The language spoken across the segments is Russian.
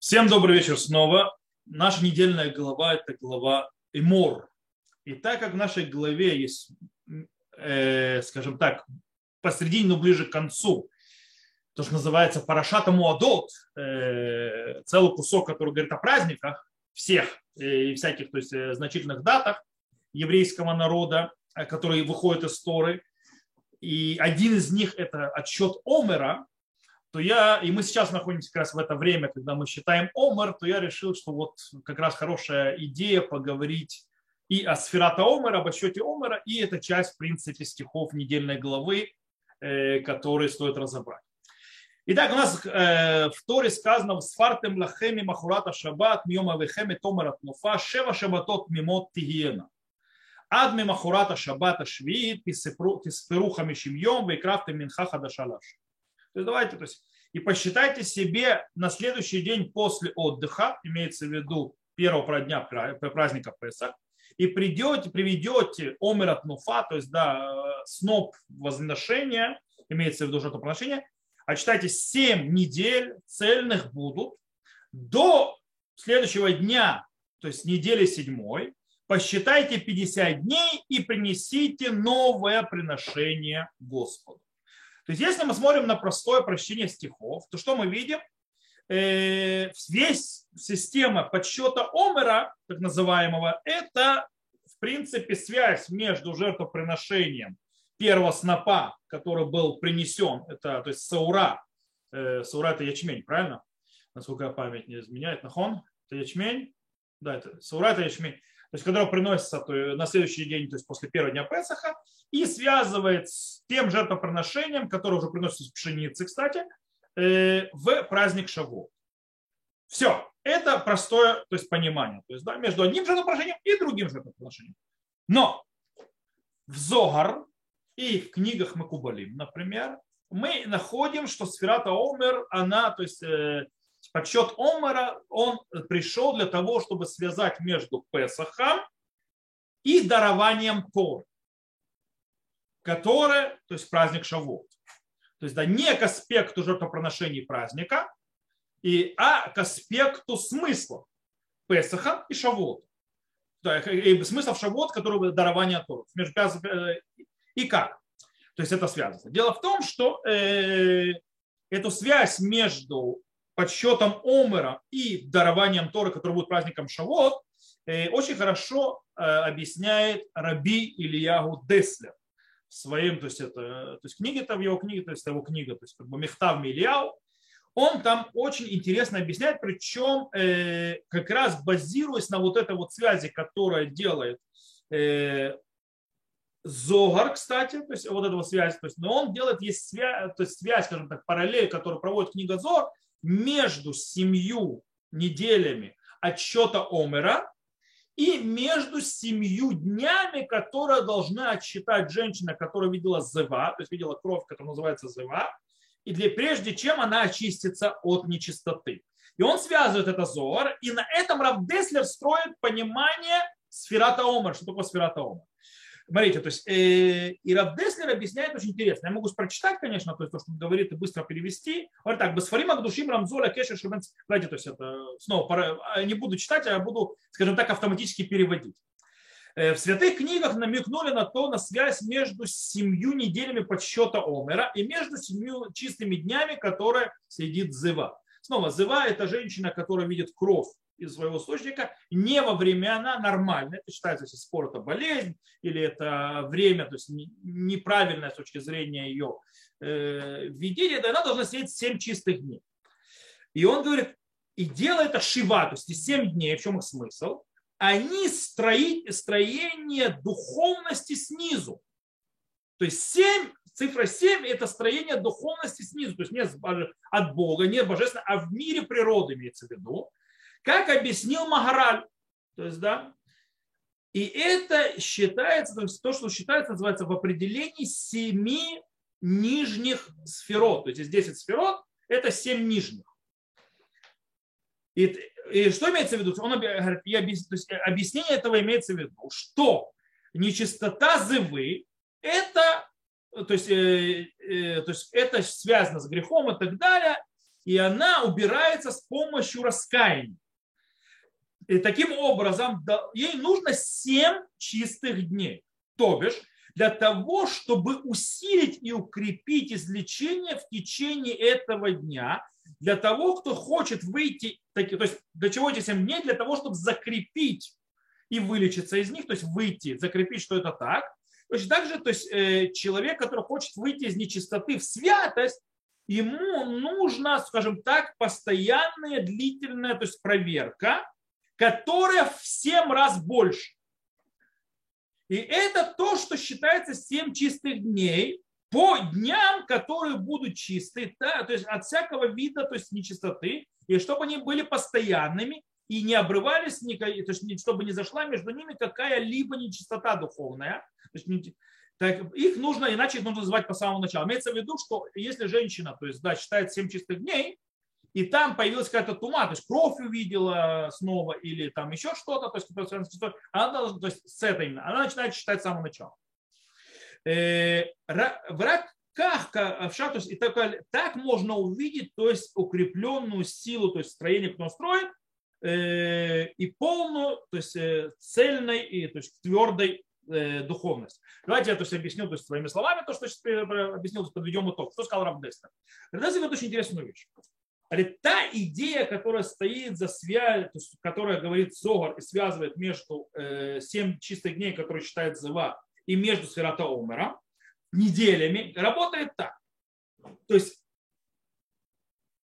Всем добрый вечер снова. Наша недельная глава – это глава Эмор. И так как в нашей главе есть, э, скажем так, посредине, но ближе к концу, то, что называется Парашата Муадот, э, целый кусок, который говорит о праздниках всех э, и всяких то есть, э, значительных датах еврейского народа, э, которые выходят из Торы. И один из них – это отсчет Омера, то я, и мы сейчас находимся как раз в это время, когда мы считаем Омер, то я решил, что вот как раз хорошая идея поговорить и о сферата Омера, об отсчете Омера, и это часть, в принципе, стихов недельной главы, э, которые стоит разобрать. Итак, у нас э, в Торе сказано Сфартем лахеми махурата шаббат мьома вехеми томерат нуфа шева шабатот мимот тигиена. Ад мимахурата шаббата швиит тисперу хамишим йом вейкрафте минха хадашалаш. То есть давайте, то есть, и посчитайте себе на следующий день после отдыха, имеется в виду первого дня праздника Песах, и придете, приведете омер от нуфа, то есть да, сноп возношения, имеется в виду жертвоприношение, а читайте 7 недель цельных будут до следующего дня, то есть недели седьмой, посчитайте 50 дней и принесите новое приношение Господу. То есть если мы смотрим на простое прочтение стихов, то что мы видим? Э, весь система подсчета Омера, так называемого, это в принципе связь между жертвоприношением первого снопа, который был принесен, это то есть саура, э, саура это ячмень, правильно? Насколько память не изменяет, нахон, это ячмень, да, это саура это ячмень то есть который приносится то, на следующий день, то есть после первого дня Песаха, и связывает с тем жертвоприношением, которое уже приносится из пшеницы, кстати, э, в праздник Шаву. Все, это простое то есть, понимание то есть, да, между одним жертвоприношением и другим жертвоприношением. Но в Зогар и в книгах Макубалим, например, мы находим, что сферата Омер, она, то есть э, подсчет Омара, он пришел для того, чтобы связать между Песахом и дарованием Тор, которое, то есть праздник Шавот. То есть да, не к аспекту жертвоприношений праздника, и, а к аспекту смысла Песаха и Шавот. Да, и смысл Шавот, который дарование Тора. Э, и как? То есть это связано. Дело в том, что э, эту связь между подсчетом Омера и дарованием Торы, который будет праздником Шавот, э, очень хорошо э, объясняет Раби Ильягу Деслер в своем, то есть это, то есть книги там его книги, то есть его книга, то есть как бы Мехтав Ильяу, он там очень интересно объясняет, причем э, как раз базируясь на вот этой вот связи, которая делает э, Зогар, кстати, то есть вот эта вот связь, то есть, но он делает есть связь, то есть связь, скажем так, параллель, которую проводит книга Зор, между семью неделями отсчета Омера и между семью днями, которые должна отсчитать женщина, которая видела зева, то есть видела кровь, которая называется зева, и для, прежде чем она очистится от нечистоты. И он связывает это Зор, и на этом Равдеслер строит понимание сферата Омер. Что такое сферата Омер? Смотрите, то есть э, и Раб Деслер объясняет очень интересно. Я могу прочитать, конечно, то есть то, что он говорит, и быстро перевести. Вот так, Басфарима Гдушим Рамзоля Кешер Шубенц. Знаете, то есть это снова пора, а, не буду читать, а буду, скажем так, автоматически переводить. Э, в святых книгах намекнули на то, на связь между семью неделями подсчета Омера и между семью чистыми днями, которые сидит Зыва. Снова, Зыва – это женщина, которая видит кровь из своего источника не во времена нормальные. Это считается, если спор это болезнь или это время, то есть неправильное с точки зрения ее э, введения, то она должна сидеть 7 чистых дней. И он говорит, и дело это шива, то есть 7 дней, в чем их смысл? Они строить, строение духовности снизу. То есть 7, цифра 7 это строение духовности снизу, то есть не от Бога, не божественно, а в мире природы имеется в виду. Как объяснил Магараль. То есть, да, и это считается, то, есть то, что считается, называется в определении семи нижних сферот. То есть есть 10 сферот, это 7 нижних. И, и что имеется в виду? Он я, то есть объяснение этого имеется в виду, что нечистота зывы это, то есть, э, э, то есть это связано с грехом и так далее, и она убирается с помощью раскаяния. И таким образом ей нужно 7 чистых дней. То бишь, для того, чтобы усилить и укрепить излечение в течение этого дня, для того, кто хочет выйти, то есть для чего эти 7 дней? Для того, чтобы закрепить и вылечиться из них, то есть выйти, закрепить, что это так. Точно так же, то есть э, человек, который хочет выйти из нечистоты в святость, ему нужно, скажем так, постоянная длительная то есть проверка, которая в 7 раз больше. И это то, что считается 7 чистых дней по дням, которые будут чистые, да, то есть от всякого вида, то есть нечистоты, и чтобы они были постоянными и не обрывались, то есть чтобы не зашла между ними какая-либо нечистота духовная. То есть, так, их нужно, иначе их нужно называть по самому началу. Имеется в виду, что если женщина, то есть, да, считает 7 чистых дней, и там появилась какая-то тума, то есть кровь увидела снова или там еще что-то, то есть, она, то есть с этой именно, она начинает считать с самого начала. Э, в раках, то есть, и так, так можно увидеть то есть, укрепленную силу, то есть строение, кто он строит, э, и полную, то есть э, цельной и то есть, твердой духовность. Давайте я то есть, объясню то есть, своими словами то, что сейчас объяснил, подведем итог. Что сказал Равдестер? Равдестер говорит очень интересную вещь. Говорит, та идея, которая стоит за связь, которая говорит Зогар и связывает между э, чистых дней, которые считает Зева, и между Сферата Омера, неделями, работает так. То есть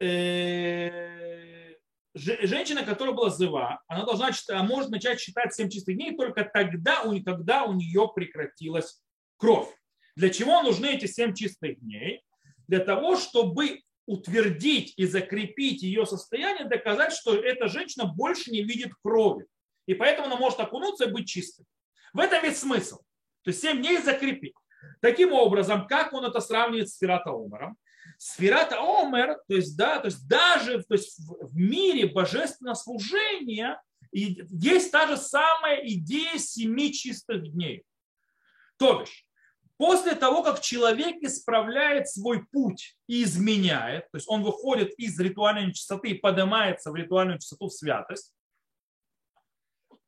э, женщина, которая была Зева, она должна она может начать считать семь чистых дней только тогда, когда у нее прекратилась кровь. Для чего нужны эти семь чистых дней? Для того, чтобы утвердить и закрепить ее состояние, доказать, что эта женщина больше не видит крови. И поэтому она может окунуться и быть чистой. В этом весь смысл. То есть 7 дней закрепить. Таким образом, как он это сравнивает с Фирата Омером? Сферата Омер, то есть, да, то есть даже то есть в мире божественного служения есть та же самая идея семи чистых дней. То бишь, После того, как человек исправляет свой путь и изменяет, то есть он выходит из ритуальной чистоты и поднимается в ритуальную чистоту в святость,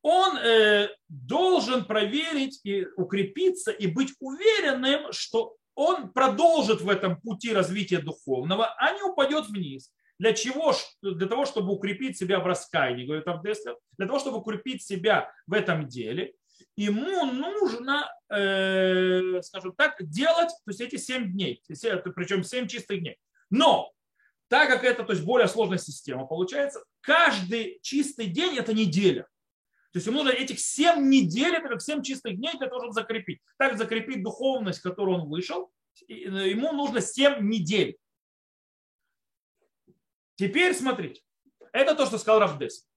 он э, должен проверить и укрепиться и быть уверенным, что он продолжит в этом пути развития духовного, а не упадет вниз. Для чего? Для того, чтобы укрепить себя в раскаянии, говорит Авдеслер, для того, чтобы укрепить себя в этом деле ему нужно, э, скажем так, делать то есть эти 7 дней, причем 7 чистых дней. Но так как это то есть более сложная система получается, каждый чистый день это неделя. То есть ему нужно этих 7 недель, это как 7 чистых дней для того, чтобы закрепить. Так закрепить духовность, которую он вышел, э, ему нужно 7 недель. Теперь смотрите. Это то, что сказал Рафдес.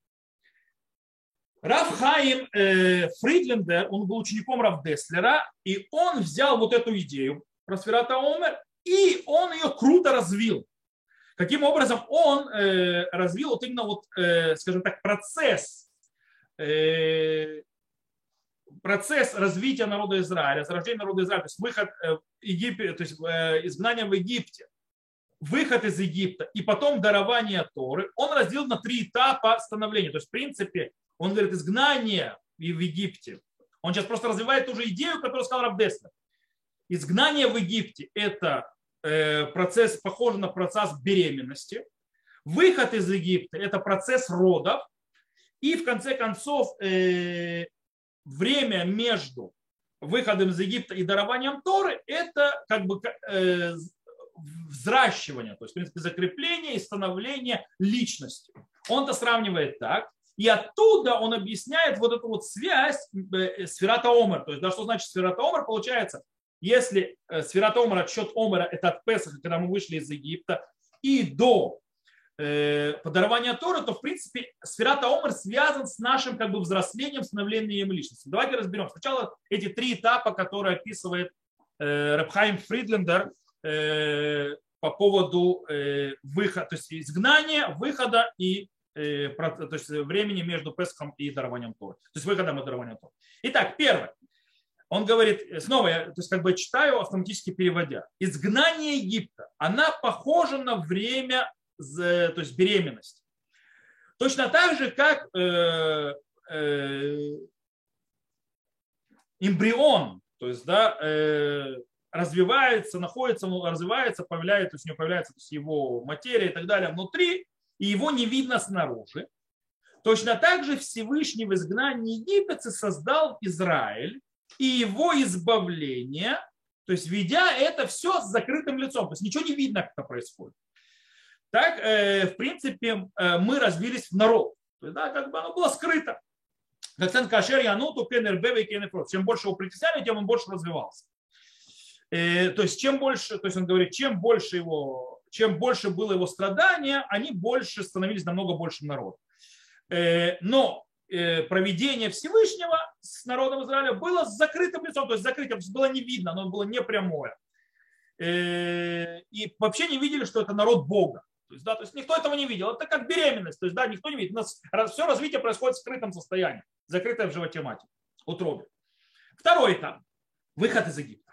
Раф Хаим э, Фридлендер, он был учеником Раф Деслера, и он взял вот эту идею про Сферата Омер, и он ее круто развил. Каким образом он э, развил вот именно вот, э, скажем так, процесс, э, процесс развития народа Израиля, зарождения народа Израиля, то есть выход э, Египет, то есть э, изгнание в Египте, выход из Египта и потом дарование Торы, он разделил на три этапа становления. То есть, в принципе, он говорит изгнание в Египте. Он сейчас просто развивает ту же идею, которую сказал Рабдеслер. Изгнание в Египте – это э, процесс, похожий на процесс беременности. Выход из Египта – это процесс родов. И в конце концов э, время между выходом из Египта и дарованием Торы – это как бы э, взращивание, то есть, в принципе, закрепление и становление личности. Он это сравнивает так, и оттуда он объясняет вот эту вот связь э, сферата Омер. То есть, да, что значит сферата Омер? Получается, если э, сферата Омер, отсчет Омера, это от Песаха, когда мы вышли из Египта, и до э, подарования Торы, то, в принципе, сферата Омер связан с нашим как бы взрослением, становлением личности. Давайте разберем. Сначала эти три этапа, которые описывает э, Рабхайм Фридлендер э, по поводу э, выхода, то есть изгнания, выхода и Э, то есть времени между Песхом и дарованием Торы. То есть выходом и дарованием Торы. Итак, первое. Он говорит, снова я то есть как бы читаю, автоматически переводя. Изгнание Египта, она похожа на время то есть беременность. Точно так же, как э, э, эмбрион, то есть, да, э, развивается, находится, развивается, появляется, у него появляется то есть его материя и так далее внутри, и его не видно снаружи. Точно так же Всевышний в изгнании египетцы создал Израиль и его избавление, то есть ведя это все с закрытым лицом, то есть ничего не видно, как это происходит. Так, э, в принципе, э, мы развились в народ. То есть, да, как бы оно было скрыто. Как кашер януту. Чем больше его притесняли, тем он больше развивался. Э, то есть, чем больше, то есть он говорит, чем больше его, чем больше было его страдания, они больше становились намного больше народа. Но проведение Всевышнего с народом Израиля было с закрытым лицом, то есть закрытым, было не видно, оно было не прямое. И вообще не видели, что это народ Бога. То есть, да, то есть никто этого не видел. Это как беременность. То есть, да, никто не видит. У нас все развитие происходит в скрытом состоянии, закрытое в животе матери, утробе. Второй этап. Выход из Египта.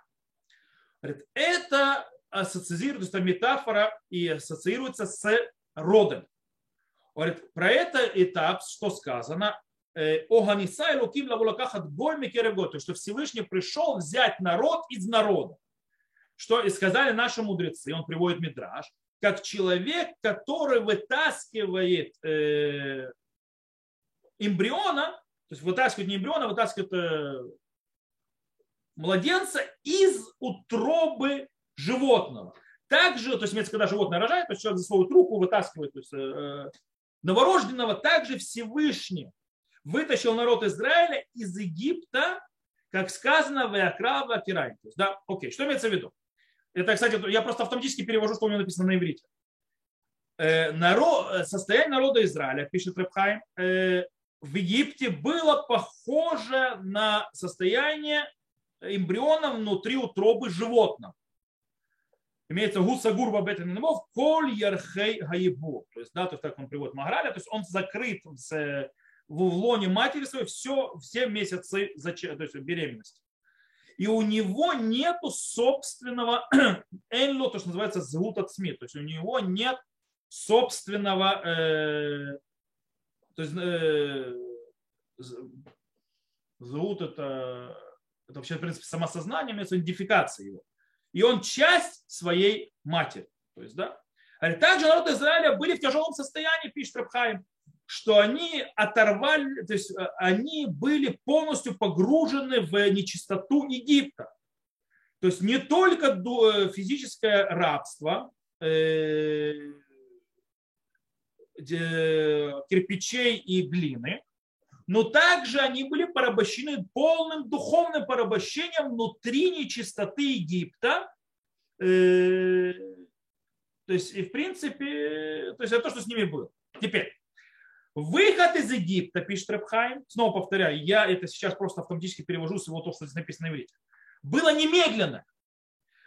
Это ассоциируется, это метафора и ассоциируется с родом. Говорит, про этот этап, что сказано, э, Оганиса и Луким лавулакахат гой микерев то что Всевышний пришел взять народ из народа. Что и сказали наши мудрецы, он приводит Мидраж, как человек, который вытаскивает э, эмбриона, то есть вытаскивает не эмбриона, а вытаскивает э, младенца из утробы животного. Также, то есть, когда животное рожает, то есть человек свою руку вытаскивает то есть, э, новорожденного, также Всевышний вытащил народ Израиля из Египта, как сказано в Иакрава Кирай. Да, окей, что имеется в виду? Это, кстати, я просто автоматически перевожу, что у меня написано на иврите. Э, народ, состояние народа Израиля, пишет Рабхайм, э, в Египте было похоже на состояние эмбриона внутри утробы животного. Имеется гуса гурба бетенмов, коль ярхей гаебу. То есть, да, то есть так он приводит Магараля, то есть он закрыт в, в лоне матери своей все, все месяцы то есть беременности и у него нет собственного энло, то, что называется звут от СМИ, то есть у него нет собственного, э, то есть э, звут это, это вообще, в принципе, самосознание, имеется идентификация его. И он часть своей матери. То есть, да? Также народ Израиля были в тяжелом состоянии, пишет Рабхайм что они оторвали, то есть э, они были полностью погружены в нечистоту Египта. То есть не только э, физическое рабство э, кирпичей и глины, но также они были порабощены полным духовным порабощением внутри нечистоты Египта. То есть, и в принципе, то есть это то, что с ними было. Теперь, Выход из Египта, пишет Рабхайм, снова повторяю, я это сейчас просто автоматически перевожу с его то, что здесь написано в иврите, было немедленно,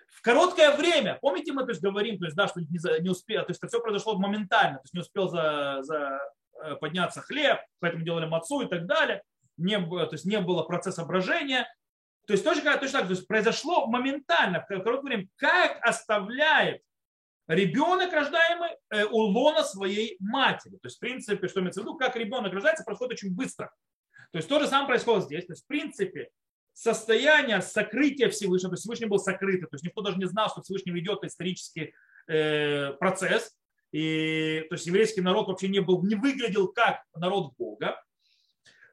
в короткое время. Помните, мы то есть, говорим, то есть, да, что не, не успел, то есть это все произошло моментально, то есть не успел за, за э, подняться хлеб, поэтому делали мацу и так далее, не, то есть не было процесса брожения. То есть точно, точно так, то есть произошло моментально, в короткое время, как оставляет ребенок, рождаемый э, у лона своей матери. То есть, в принципе, что имеется в виду, как ребенок рождается, происходит очень быстро. То есть, то же самое происходит здесь. То есть, в принципе, состояние сокрытия Всевышнего, то есть Всевышний был сокрытый, то есть никто даже не знал, что Всевышний ведет исторический э, процесс, и, то есть еврейский народ вообще не, был, не выглядел как народ Бога.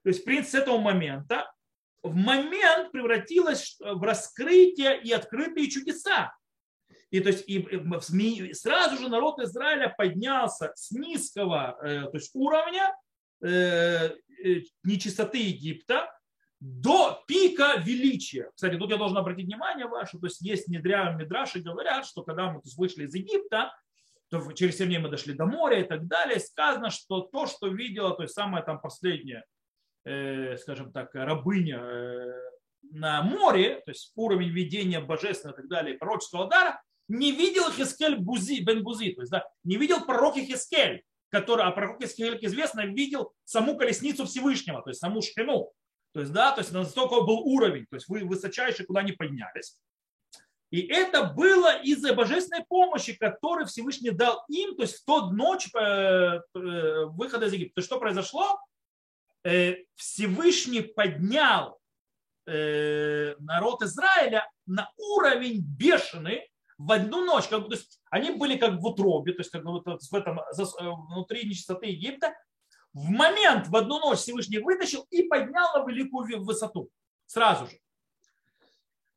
То есть, в принципе, с этого момента в момент превратилось в раскрытие и открытые чудеса. И, то есть, и сразу же народ Израиля поднялся с низкого э, то есть, уровня э, э, нечистоты Египта до пика величия. Кстати, тут я должен обратить внимание ваше, то есть есть недря Мидраши говорят, что когда мы вышли из Египта, то через 7 дней мы дошли до моря и так далее, сказано, что то, что видела, то есть самая там последняя, э, скажем так, рабыня э, на море, то есть уровень видения божественного и так далее, пророческого дара, не видел Хискель Бузи, Бен Бузи, то есть да, не видел пророк Хискель, который, а пророк Хискель, известно, видел саму колесницу Всевышнего, то есть саму Шхину. То есть, да, то есть настолько был уровень, то есть вы высочайшие, куда они поднялись. И это было из-за божественной помощи, которую Всевышний дал им, то есть в тот ночь э, э, выхода из Египта. То есть что произошло? Э, Всевышний поднял народ Израиля на уровень бешеный в одну ночь. Как бы, то есть они были как в утробе, то есть как бы в этом, внутри нечистоты Египта. В момент, в одну ночь Всевышний вытащил и поднял на великую высоту. Сразу же.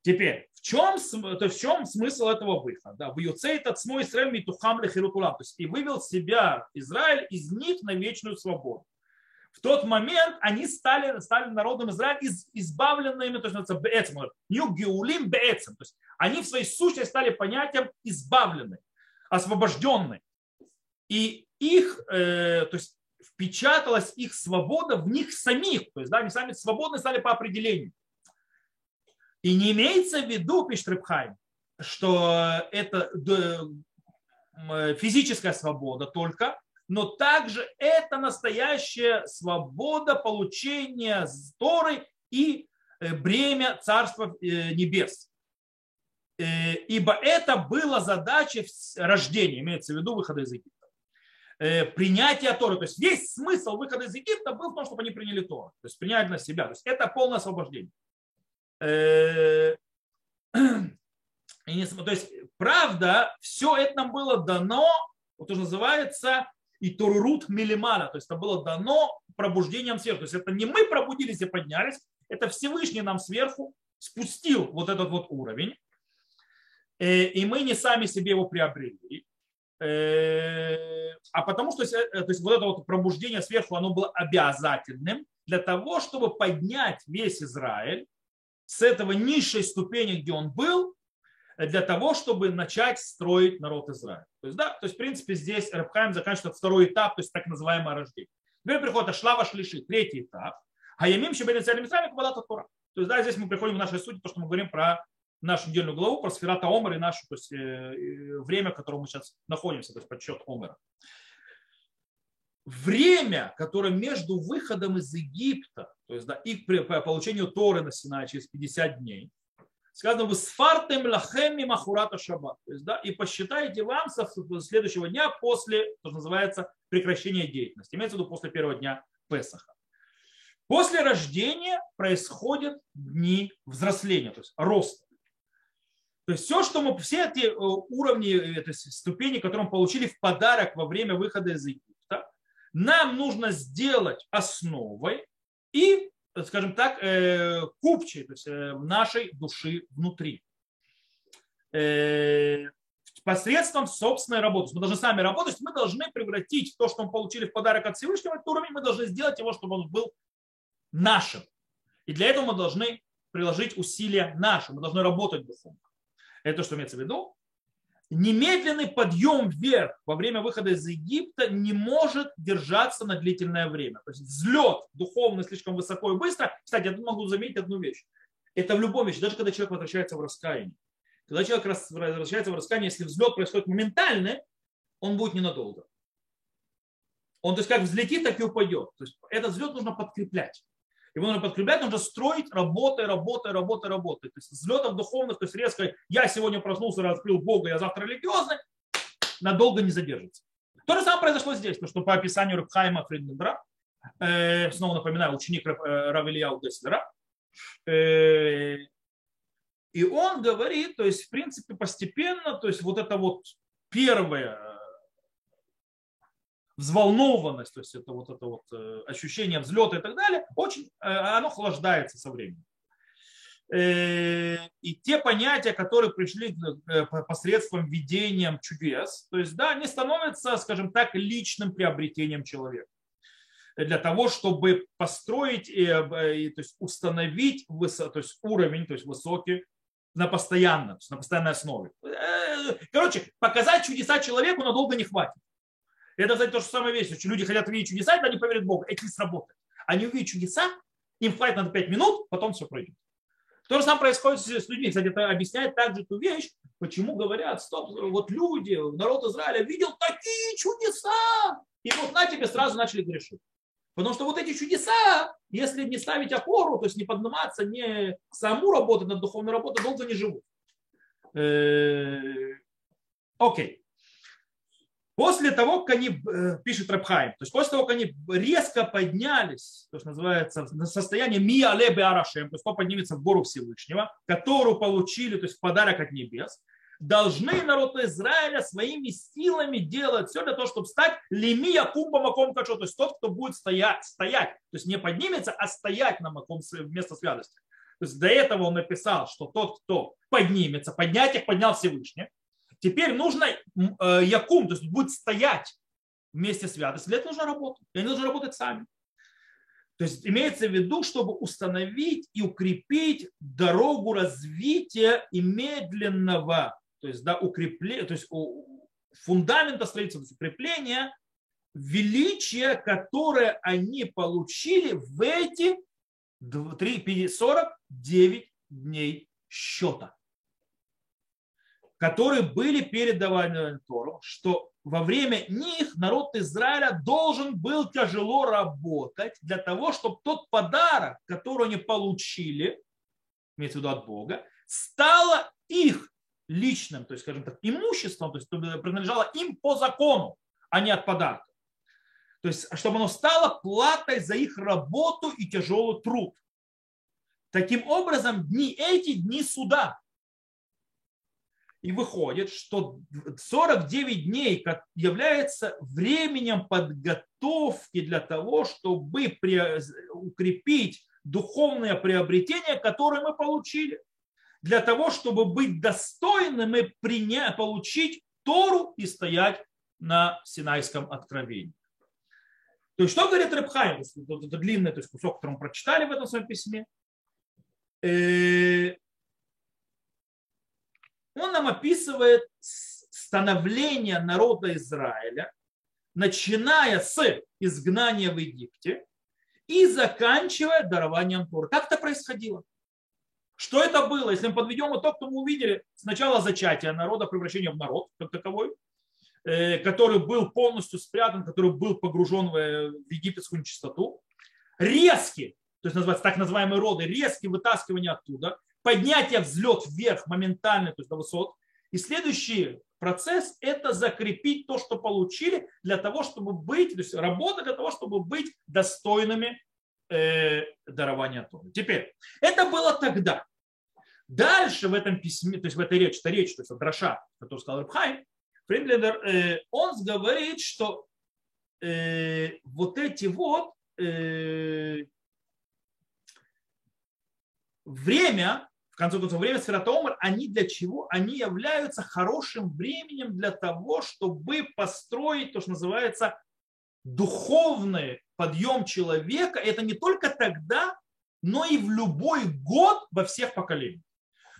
Теперь, в чем, то в чем смысл этого выхода? В Юцей этот смой Израиль митухам лехирутулам. То есть и вывел себя Израиль из них на вечную свободу. В тот момент они стали, стали народом Израиля из, избавленными, то есть беэцем, нью геулим беэцем. То есть они в своей сущности стали понятием избавленные, освобожденные. И их, э, то есть впечаталась их свобода в них самих. То есть да, они сами свободны стали по определению. И не имеется в виду, пишет Рыбхайм, что это физическая свобода только, но также это настоящая свобода получения Торы и э, бремя Царства э, Небес. Э, ибо это была задача рождения, имеется в виду выхода из Египта. Принятие Торы. То есть весь смысл выхода из Египта был в том, чтобы они приняли Тору. То есть принять на себя. То есть это полное освобождение. Э, то есть, правда, все это нам было дано, вот уже называется, и Турурут Милимана, то есть это было дано пробуждением сверху. То есть это не мы пробудились и поднялись, это Всевышний нам сверху спустил вот этот вот уровень, э, и мы не сами себе его приобрели. Э, а потому что то есть вот это вот пробуждение сверху, оно было обязательным для того, чтобы поднять весь Израиль с этого низшей ступени, где он был, для того, чтобы начать строить народ Израиля. То есть, да, то есть, в принципе, здесь Рабхайм заканчивает второй этап, то есть так называемое рождение. Теперь приходит Ашлава Шлиши, третий этап. А Ямим Шебен Царь Мисрами Кабалата Тора. То есть, да, здесь мы приходим в нашей сути, то, что мы говорим про нашу недельную главу, про сферата Омар и наше то есть, э, время, в котором мы сейчас находимся, то есть подсчет Омара время, которое между выходом из Египта, то есть да, и по получению Торы на Синай через 50 дней, сказано вы сфартем лахеми махурата шаббат. То есть, да, и посчитайте вам со следующего дня после, то, что называется, прекращения деятельности. Имеется в виду после первого дня Песаха. После рождения происходят дни взросления, то есть роста. То есть все, что мы, все эти э, уровни, э, то есть ступени, которые мы получили в подарок во время выхода из Египта, нам нужно сделать основой и, скажем так, э, купчей, то есть э, нашей души внутри. Э, посредством собственной работы. Мы должны сами работать, мы должны превратить то, что мы получили в подарок от Всевышнего, этот уровень, мы должны сделать его, чтобы он был нашим. И для этого мы должны приложить усилия наши, мы должны работать духовно. Это то, что имеется в виду немедленный подъем вверх во время выхода из Египта не может держаться на длительное время. То есть взлет духовный слишком высоко и быстро. Кстати, я тут могу заметить одну вещь. Это в любом вещи, даже когда человек возвращается в раскаяние. Когда человек возвращается в раскаяние, если взлет происходит моментально, он будет ненадолго. Он, то есть, как взлетит, так и упадет. То есть, этот взлет нужно подкреплять. Его нужно подкреплять, нужно строить работой, работой, работой, работой. То есть взлетов духовных, то есть резко я сегодня проснулся, раскрыл Бога, я завтра религиозный, надолго не задержится. То же самое произошло здесь, потому что по описанию Рабхайма Фридмендра, э, снова напоминаю, ученик э, Равильяу Деслера, э, и он говорит, то есть в принципе постепенно, то есть вот это вот первое взволнованность, то есть это вот это вот э, ощущение взлета и так далее, очень, э, оно охлаждается со временем. Э, и те понятия, которые пришли посредством видением чудес, то есть, да, они становятся, скажем так, личным приобретением человека для того, чтобы построить и, то есть установить высо, то есть уровень, то есть высокий на постоянном, на постоянной основе. Короче, показать чудеса человеку надолго не хватит. Это, кстати, то же самое вещь. Что люди хотят видеть чудеса, и они поверят в Бога. Это не сработает. Они увидят чудеса, им хватит на 5 минут, потом все пройдет. То же самое происходит с людьми. Кстати, это объясняет также ту вещь, почему говорят, стоп, вот люди, народ Израиля видел такие чудеса. И вот на тебе сразу начали грешить. Потому что вот эти чудеса, если не ставить опору, то есть не подниматься, не саму работать над духовной работой, долго не живут. Э, окей. После того, как они, э, пишет Рабхайм, то есть после того, как они резко поднялись, то, что называется, на состояние Миале Арашем, то есть кто поднимется в гору Всевышнего, которую получили, то есть подарок от небес, должны народ Израиля своими силами делать все для того, чтобы стать лимия кумба маком качо, то есть тот, кто будет стоять, стоять, то есть не поднимется, а стоять на маком вместо святости. То есть до этого он написал, что тот, кто поднимется, поднять их поднял Всевышний, Теперь нужно э, якум, то есть будет стоять вместе святости. Для этого нужно работать. И они должны работать сами. То есть имеется в виду, чтобы установить и укрепить дорогу развития и медленного, то есть да, укрепления, то есть фундамента строительства, укрепления величия, которое они получили в эти 3, 49 дней счета которые были передаваны Тору, что во время них народ Израиля должен был тяжело работать для того, чтобы тот подарок, который они получили, имеется в виду от Бога, стало их личным, то есть, скажем так, имуществом, то есть принадлежало им по закону, а не от подарка. То есть, чтобы оно стало платой за их работу и тяжелый труд. Таким образом, дни эти дни суда, и выходит, что 49 дней является временем подготовки для того, чтобы укрепить духовное приобретение, которое мы получили. Для того, чтобы быть достойными принять, получить Тору и стоять на Синайском откровении. То есть, что говорит Рыбхайм? Это длинный то есть, кусок, который мы прочитали в этом своем письме. Э, он нам описывает становление народа Израиля, начиная с изгнания в Египте и заканчивая дарованием Торы. Как это происходило? Что это было? Если мы подведем итог, то мы увидели сначала зачатие народа, превращение в народ как таковой, э, который был полностью спрятан, который был погружен в египетскую нечистоту. Резкий, то есть называется так называемые роды, резкие вытаскивание оттуда, поднятие, взлет вверх моментально, то есть до высот. И следующий процесс – это закрепить то, что получили, для того, чтобы быть, то есть работа для того, чтобы быть достойными э, дарования Торы. Теперь, это было тогда. Дальше в этом письме, то есть в этой речи, это речь, то есть Драша, который сказал Рабхай, Фриндлендер, э, он говорит, что э, вот эти вот э, время, в конце концов, время Сфератомар, они для чего? Они являются хорошим временем для того, чтобы построить то, что называется духовный подъем человека. Это не только тогда, но и в любой год во всех поколениях.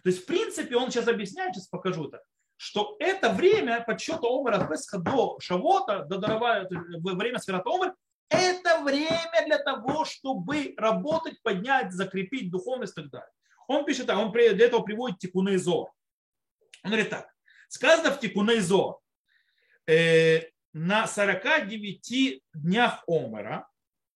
То есть, в принципе, он сейчас объясняет, сейчас покажу это, что это время подсчета Омара Песха до Шавота, до Дарова, время Сферата Омар, это время для того, чтобы работать, поднять, закрепить духовность и так далее. Он пишет так, он для этого приводит Тикунейзор. Он говорит так. Сказано в Тикунейзор, э, на 49 днях Омера,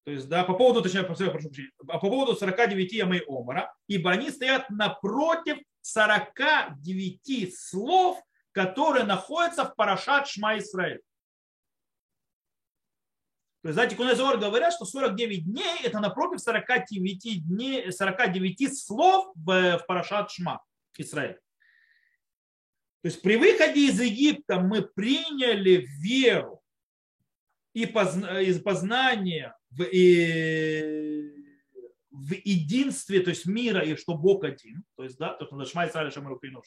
то есть, да, по поводу, точнее, прошу прощения, по поводу 49 ямы Омера, ибо они стоят напротив 49 слов, которые находятся в Парашат Шма Исраиль. То есть, знаете, Кунезор говорят, что 49 дней это напротив 49, дней, 49 слов в, в Парашат Шма Израиль. То есть при выходе из Египта мы приняли веру и познание в, и, в единстве, то есть мира, и что Бог один. То есть, да, то есть Шма Исраиль Шам Рукину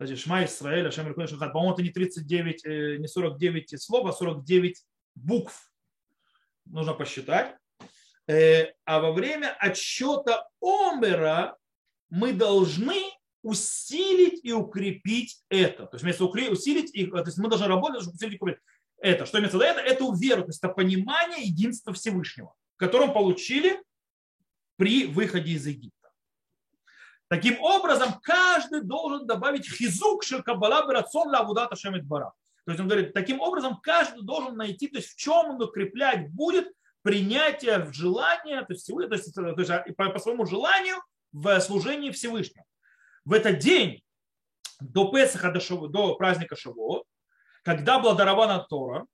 Шемухат. Шма Исраиль Шам Рукину Шемухат. По-моему, это не 39, э, не 49 слов, а 49 букв нужно посчитать. Э, а во время отсчета Омера мы должны усилить и укрепить это. То есть вместо усилить, их, то есть мы должны работать, чтобы усилить и укрепить это. Что имеется в виду? Это, это веру, то есть это понимание единства Всевышнего, которое получили при выходе из Египта. Таким образом, каждый должен добавить хизук шелкабала берацон лавудата шемет бара. То есть он говорит, таким образом каждый должен найти, то есть в чем он укреплять будет принятие в желание, то есть, то есть, то есть по, по своему желанию в служении Всевышнему. в этот день до Песаха, до, Шаву, до праздника Шавуот, когда была дарована Тора,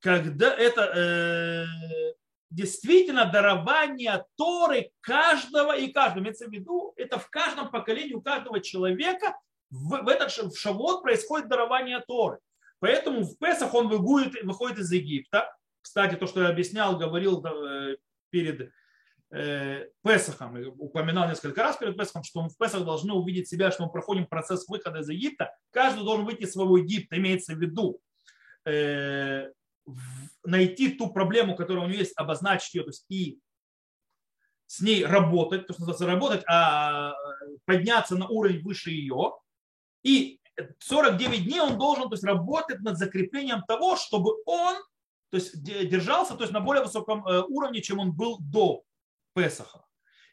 когда это э, действительно дарование Торы каждого и каждого. Имеется в виду, это в каждом поколении у каждого человека в, в этот в Шавот происходит дарование Торы. Поэтому в Песах он выходит, выходит из Египта. Кстати, то, что я объяснял, говорил э, перед э, Песахом, упоминал несколько раз перед Песахом, что мы в Песах должны увидеть себя, что мы проходим процесс выхода из Египта. Каждый должен выйти из своего Египта, имеется в виду э, найти ту проблему, которая у него есть, обозначить ее, то есть и с ней работать, то, что называется работать, а подняться на уровень выше ее. И 49 дней он должен то есть, работать над закреплением того, чтобы он то есть, держался то есть, на более высоком э, уровне, чем он был до Песаха.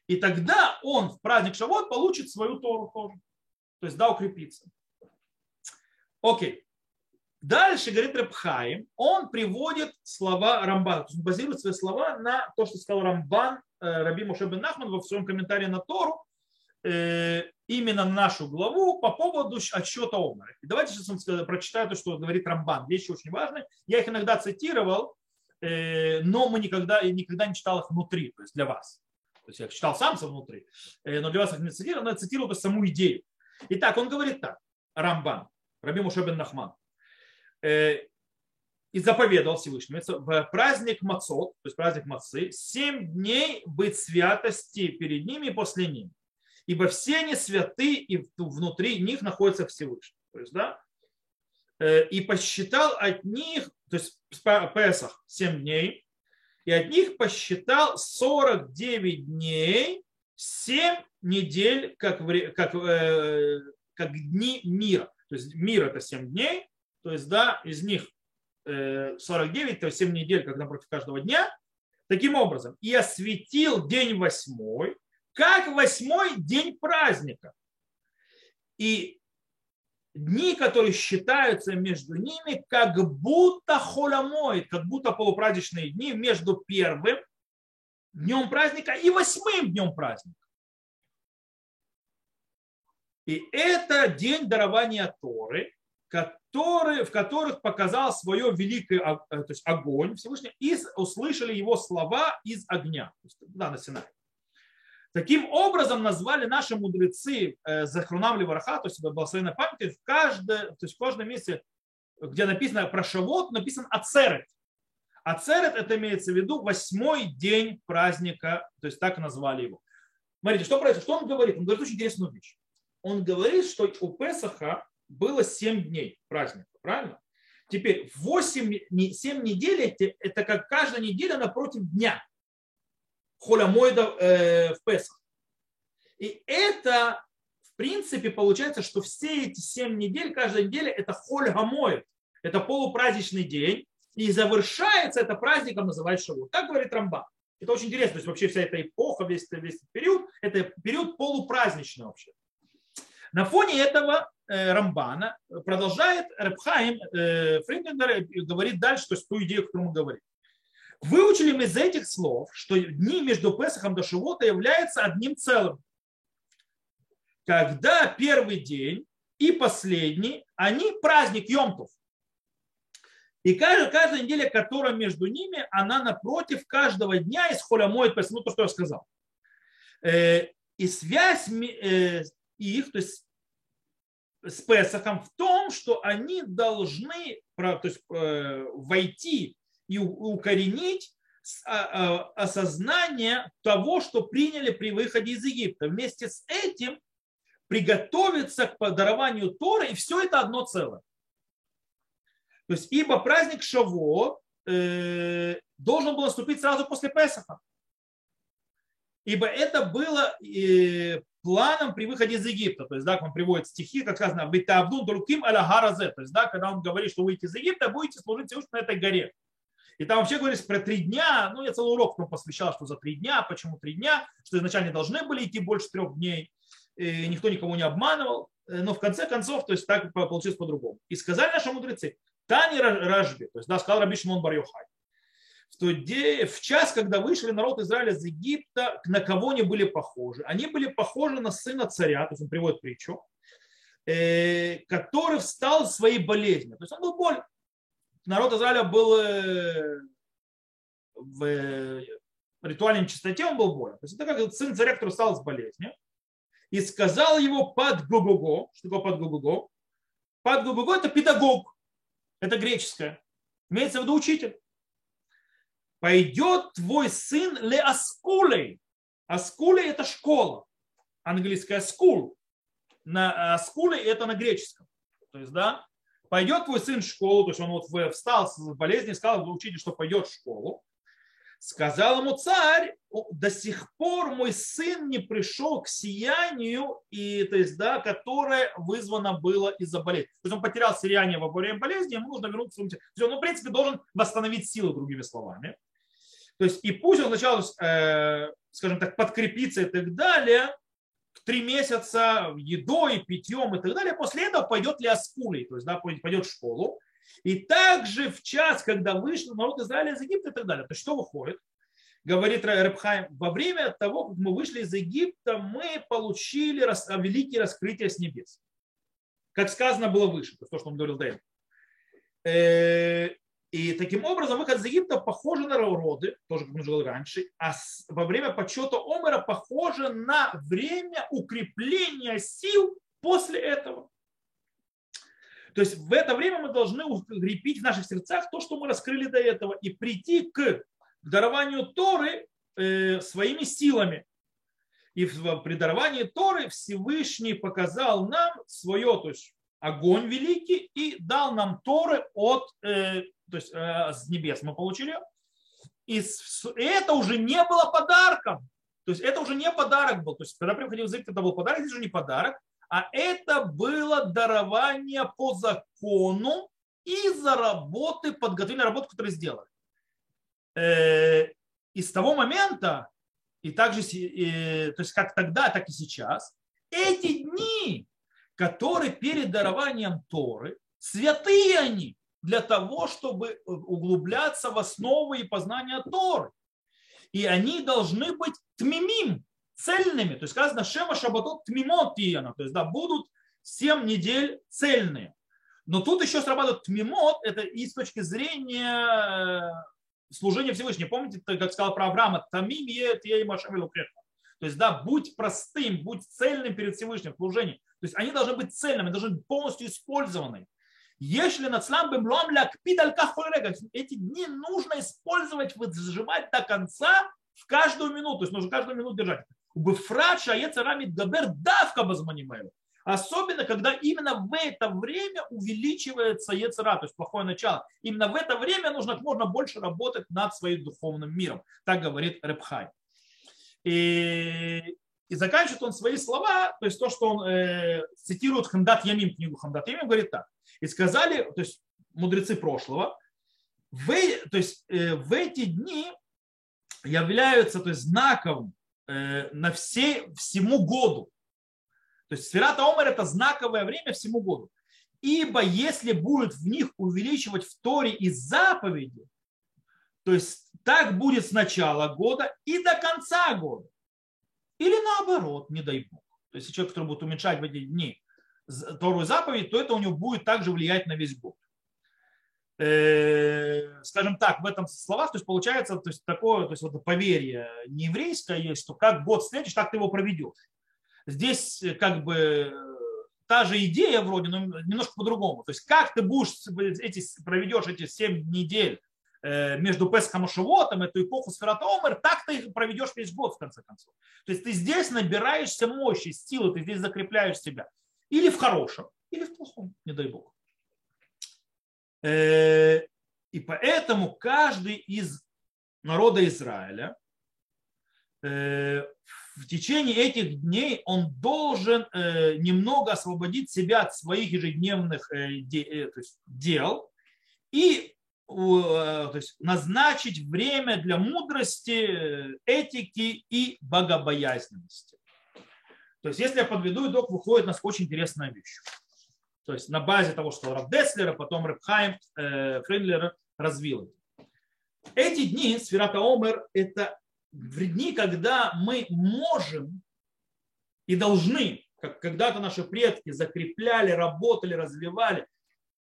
И тогда он в праздник Шавот получит свою Тору тоже. То есть да, укрепится. Окей. Дальше, говорит Рабхаим, он приводит слова Рамбана, то есть он базирует свои слова на то, что сказал Рамбан э, Раби Мушебен Нахман во своем комментарии на Тору, э, именно нашу главу по поводу отсчета Омара. И давайте сейчас прочитаю то, что говорит Рамбан. Вещи очень важные. Я их иногда цитировал, э, но мы никогда, никогда не читал их внутри, то есть для вас. То есть я читал сам со внутри, но для вас их не цитировал, но я цитировал саму идею. Итак, он говорит так, Рамбан, Раби Мушебен Нахман. Э, и заповедовал Всевышний в праздник Мацот, то есть праздник Мацы, семь дней быть святости перед ними и после них. Ибо все они святы, и внутри них находится Всевышний. То есть, да, э, и посчитал от них, то есть Песах 7 дней, и от них посчитал 49 дней, 7 недель, как, как, э, как дни мира. То есть мир это 7 дней, то есть, да, из них 49, э, то есть 7 недель, как напротив каждого дня. Таким образом, и осветил день восьмой, как восьмой день праздника. И дни, которые считаются между ними, как будто холямой, как будто полупраздничные дни между первым днем праздника и восьмым днем праздника. И это день дарования Торы, которые, в которых показал свое великое э, то есть огонь Всевышний, и услышали его слова из огня. Да, на Синае. Таким образом назвали наши мудрецы э, Захрунам Левараха, то есть благословенной памяти, в, каждое, то есть в каждом месте, где написано про Шавот, написан Ацерет. Ацерет это имеется в виду восьмой день праздника, то есть так назвали его. Смотрите, что происходит, что он говорит? Он говорит очень интересную вещь. Он говорит, что у Песаха было 7 дней праздника, правильно? Теперь 8, 7 недель это как каждая неделя напротив дня. Холямойда э, в Песах. И это, в принципе, получается, что все эти 7 недель, каждая неделя это холь Это полупраздничный день. И завершается это праздником, называется Шавуот. Так говорит Рамба. Это очень интересно. То есть вообще вся эта эпоха, весь, весь этот период, это период полупраздничный вообще. На фоне этого Рамбана продолжает Рабхаим э, Фриндлендер говорит дальше, то есть ту идею, которую мы говорим. Выучили мы из этих слов, что дни между Песохом до Шивота являются одним целым. Когда первый день и последний, они праздник Йомтов. И каждая, каждая неделя, которая между ними, она напротив каждого дня из холя моет, ну то, что я сказал. Э, и связь их, то есть с Песахом в том, что они должны то есть, э, войти и укоренить а, а, осознание того, что приняли при выходе из Египта. Вместе с этим приготовиться к подарованию Торы, и все это одно целое. То есть, ибо праздник Шаво э, должен был наступить сразу после Песаха. Ибо это было э, планом при выходе из Египта. То есть, да, он приводит стихи, как сказано, «Витавдун друким аля харазе». То есть, да, когда он говорит, что выйдете из Египта, будете служить Всевышнему на этой горе. И там вообще говорится про три дня, ну, я целый урок потом посвящал, что за три дня, почему три дня, что изначально должны были идти больше трех дней, и никто никого не обманывал, но в конце концов, то есть так получилось по-другому. И сказали наши мудрецы, Тани Ражби, то есть, да, сказал Раби Шимон бар в, тот день, в час, когда вышли народ Израиля из Египта, на кого они были похожи? Они были похожи на сына царя, то есть он приводит притчу, э, который встал в своей болезни. То есть он был болен. Народ Израиля был э, в ритуальной чистоте, он был болен. То есть это как сын царя, который встал с болезнью. И сказал его под Гугуго. Что такое под Гугуго? Под Гугуго это педагог. Это греческое. Имеется в виду учитель пойдет твой сын ле аскулей. Аскулей это школа. Английская скул. На аскуле это на греческом. То есть, да, пойдет твой сын в школу, то есть он вот встал с болезни, сказал учитель, что пойдет в школу. Сказал ему царь, до сих пор мой сын не пришел к сиянию, и, то есть, да, которое вызвано было из-за болезни. То есть он потерял сияние во время болезни, ему нужно вернуться. То есть он, в принципе, должен восстановить силу, другими словами. То есть и пусть он сначала, э, скажем так, подкрепится и так далее, три месяца едой, питьем и так далее, после этого пойдет ли аскулей, то есть да, пойдет в школу. И также в час, когда вышел народ Израиля из Египта и так далее. То есть что выходит? Говорит Рабхайм, во время того, как мы вышли из Египта, мы получили великие раскрытия с небес. Как сказано было выше, то, что он говорил до этого. И таким образом выход из Египта похож на роды, тоже как мы уже говорили раньше, а во время почета Омера похоже на время укрепления сил после этого. То есть в это время мы должны укрепить в наших сердцах то, что мы раскрыли до этого, и прийти к дарованию Торы э, своими силами. И при даровании Торы Всевышний показал нам свое, то есть огонь великий, и дал нам Торы от э, то есть э, с небес мы получили. И это уже не было подарком. То есть это уже не подарок был. То есть когда приходил язык, это был подарок, это уже не подарок, а это было дарование по закону из-за работы, подготовленной работы, которую сделали. Э, и с того момента, и также, то есть как тогда, так и сейчас, эти дни, которые перед дарованием Торы, святые они, для того, чтобы э, углубляться в основы и познания Тор. И они должны быть тмимим, цельными. То есть сказано, Шема Шабатот тмимот тияна. То есть да, будут 7 недель цельные. Но тут еще срабатывает тмимот, это и с точки зрения э, служения Всевышнего. Помните, как сказал про Авраама, тамим ет ей машавилу То есть, да, будь простым, будь цельным перед Всевышним в служении. То есть они должны быть цельными, должны быть полностью использованы. Если нацлам бемлом лякпид аль эти дни нужно использовать, выжимать до конца в каждую минуту. То есть нужно каждую минуту держать. Бефрат шаецарамит габер давка базманимаю. Особенно, когда именно в это время увеличивается Ецера, то есть плохое начало. Именно в это время нужно как можно больше работать над своим духовным миром. Так говорит Репхай. И, и заканчивает он свои слова, то есть то, что он э, цитирует Хамдат Ямим, книгу Хамдат Ямим, говорит так. И сказали, то есть мудрецы прошлого, в, то есть, э, в эти дни являются то есть, знаком э, на все, всему году. То есть Сферата Омер это знаковое время всему году. Ибо если будет в них увеличивать в Торе и заповеди, то есть так будет с начала года и до конца года. Или наоборот, не дай Бог. То есть человек, который будет уменьшать в эти дни Тору и заповедь, то это у него будет также влиять на весь год. Э, скажем так, в этом словах, то есть получается то есть такое, то есть вот поверье нееврейское есть, что как год встретишь, так ты его проведешь. Здесь э, как бы та же идея вроде, но немножко по-другому. То есть как ты будешь эти, проведешь эти 7 недель э, между Песхом и Шивотом, эту эпоху Сфератомер, так ты проведешь весь год в конце концов. То есть ты здесь набираешься мощи, силы, ты здесь закрепляешь себя. Или в хорошем, или в плохом, не дай бог. Э, и поэтому каждый из народа Израиля э, в течение этих дней он должен э, немного освободить себя от своих ежедневных дел и то есть назначить время для мудрости, этики и богобоязненности. То есть, если я подведу итог, выходит у нас очень интересная вещь. То есть, на базе того, что Раб Деслер, а потом Рэбхайм э, Френдлер развил. Эти дни, Сферата Омер, это дни, когда мы можем и должны, как когда-то наши предки закрепляли, работали, развивали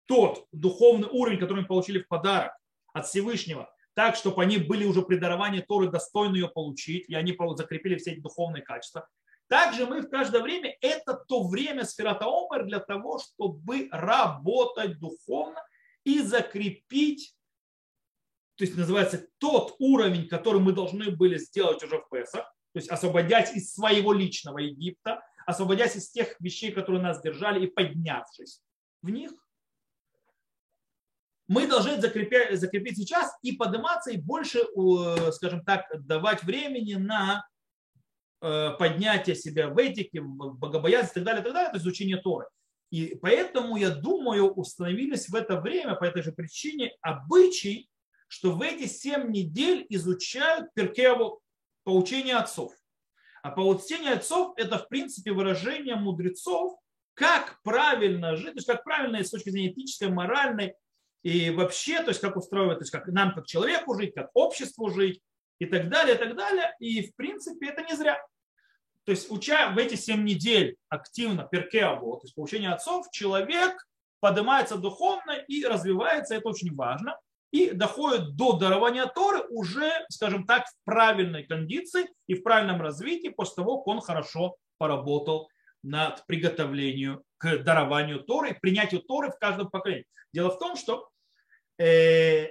тот духовный уровень, который мы получили в подарок от Всевышнего, так, чтобы они были уже при даровании Торы достойны ее получить, и они закрепили все эти духовные качества. Также мы в каждое время, это то время сферата Омер для того, чтобы работать духовно и закрепить, то есть называется тот уровень, который мы должны были сделать уже в Песах, то есть освободясь из своего личного Египта, освободясь из тех вещей, которые нас держали, и поднявшись в них, мы должны закрепить, закрепить сейчас и подниматься, и больше, скажем так, давать времени на Э, поднятия себя в этике, в богобоязнь и так далее, и так далее, то изучение Торы. И поэтому, я думаю, установились в это время, по этой же причине, обычай, что в эти семь недель изучают Перкеву поучение отцов. А поучение отцов – это, в принципе, выражение мудрецов, как правильно жить, то есть как правильно с точки зрения этической, моральной и вообще, то есть как устроивать, то есть как нам как человеку жить, как обществу жить, и так далее, и так далее. И в принципе это не зря. То есть уча в эти 7 недель активно перкеабо, то есть получение отцов, человек поднимается духовно и развивается, это очень важно, и доходит до дарования Торы уже, скажем так, в правильной кондиции и в правильном развитии после того, как он хорошо поработал над приготовлением к дарованию Торы, принятию Торы в каждом поколении. Дело в том, что э,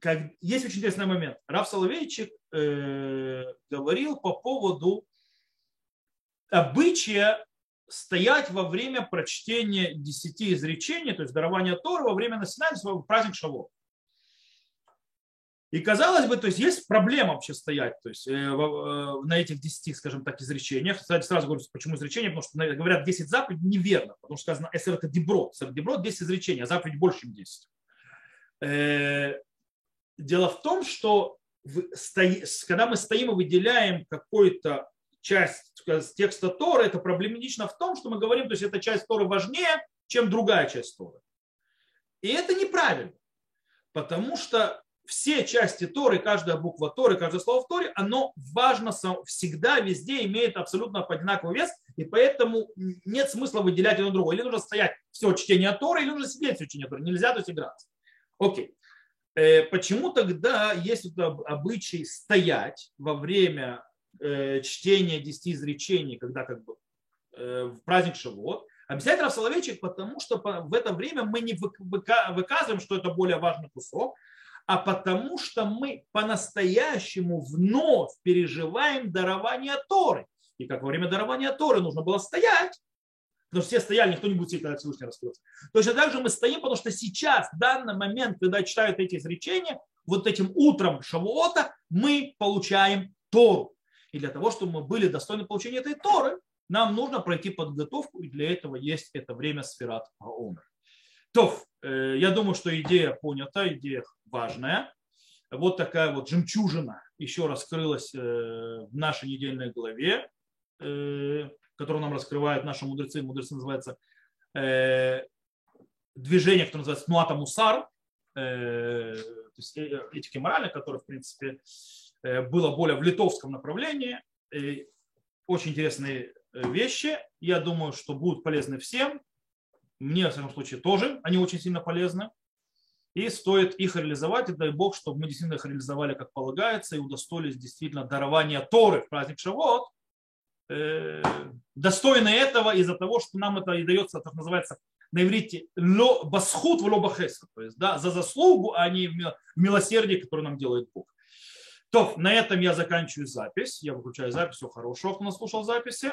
как, есть очень интересный момент. Раф Соловейчик э, говорил по поводу обычая стоять во время прочтения десяти изречений, то есть дарования Торы во время своего праздник Шавот. И казалось бы, то есть есть проблема вообще стоять то есть, э, э, на этих десяти, скажем так, изречениях. Кстати, сразу говорю, почему изречения, потому что говорят 10 заповедей, неверно, потому что сказано, если это деброд, деброд 10 изречений, а заповедь больше, чем 10. Дело в том, что когда мы стоим и выделяем какую-то часть текста Торы, это проблематично в том, что мы говорим, то есть эта часть Торы важнее, чем другая часть Торы. И это неправильно, потому что все части Торы, каждая буква Торы, каждое слово в Торе, оно важно всегда, везде имеет абсолютно одинаковый вес, и поэтому нет смысла выделять одно другое. Или нужно стоять все чтение Торы, или нужно сидеть все чтение Торы. Нельзя то есть играться. Окей. Э, почему тогда есть обычай стоять во время э, чтения десяти изречений, когда как бы э, в праздник Шавот, объясняет Рав Соловейчик, потому что в это время мы не выказываем, что это более важный кусок, а потому что мы по-настоящему вновь переживаем дарование Торы. И как во время дарования Торы нужно было стоять, Потому что все стояли, никто не будет сидеть, когда Всевышний раскроется. Точно так же мы стоим, потому что сейчас, в данный момент, когда читают эти изречения, вот этим утром Шавуота мы получаем Тору. И для того, чтобы мы были достойны получения этой Торы, нам нужно пройти подготовку, и для этого есть это время сферат Аомер. То, э, я думаю, что идея понята, идея важная. Вот такая вот жемчужина еще раскрылась э, в нашей недельной главе. Которую нам раскрывают наши мудрецы. Мудрецы называется э, движение, которое называется Нуата Мусар, э, то э, этики морали, которое, в принципе, э, было более в литовском направлении. И очень интересные э, вещи. Я думаю, что будут полезны всем. Мне, в всяком случае, тоже они очень сильно полезны. И стоит их реализовать, и дай Бог, чтобы мы действительно их реализовали как полагается и удостоились действительно дарования Торы в праздник Шавот, достойны этого из-за того, что нам это и дается, так называется на иврите басхут в лобахеса, то есть да, за заслугу, а не в милосердие, которое нам делает Бог. То, на этом я заканчиваю запись. Я выключаю запись. Всего хорошего, кто нас слушал записи.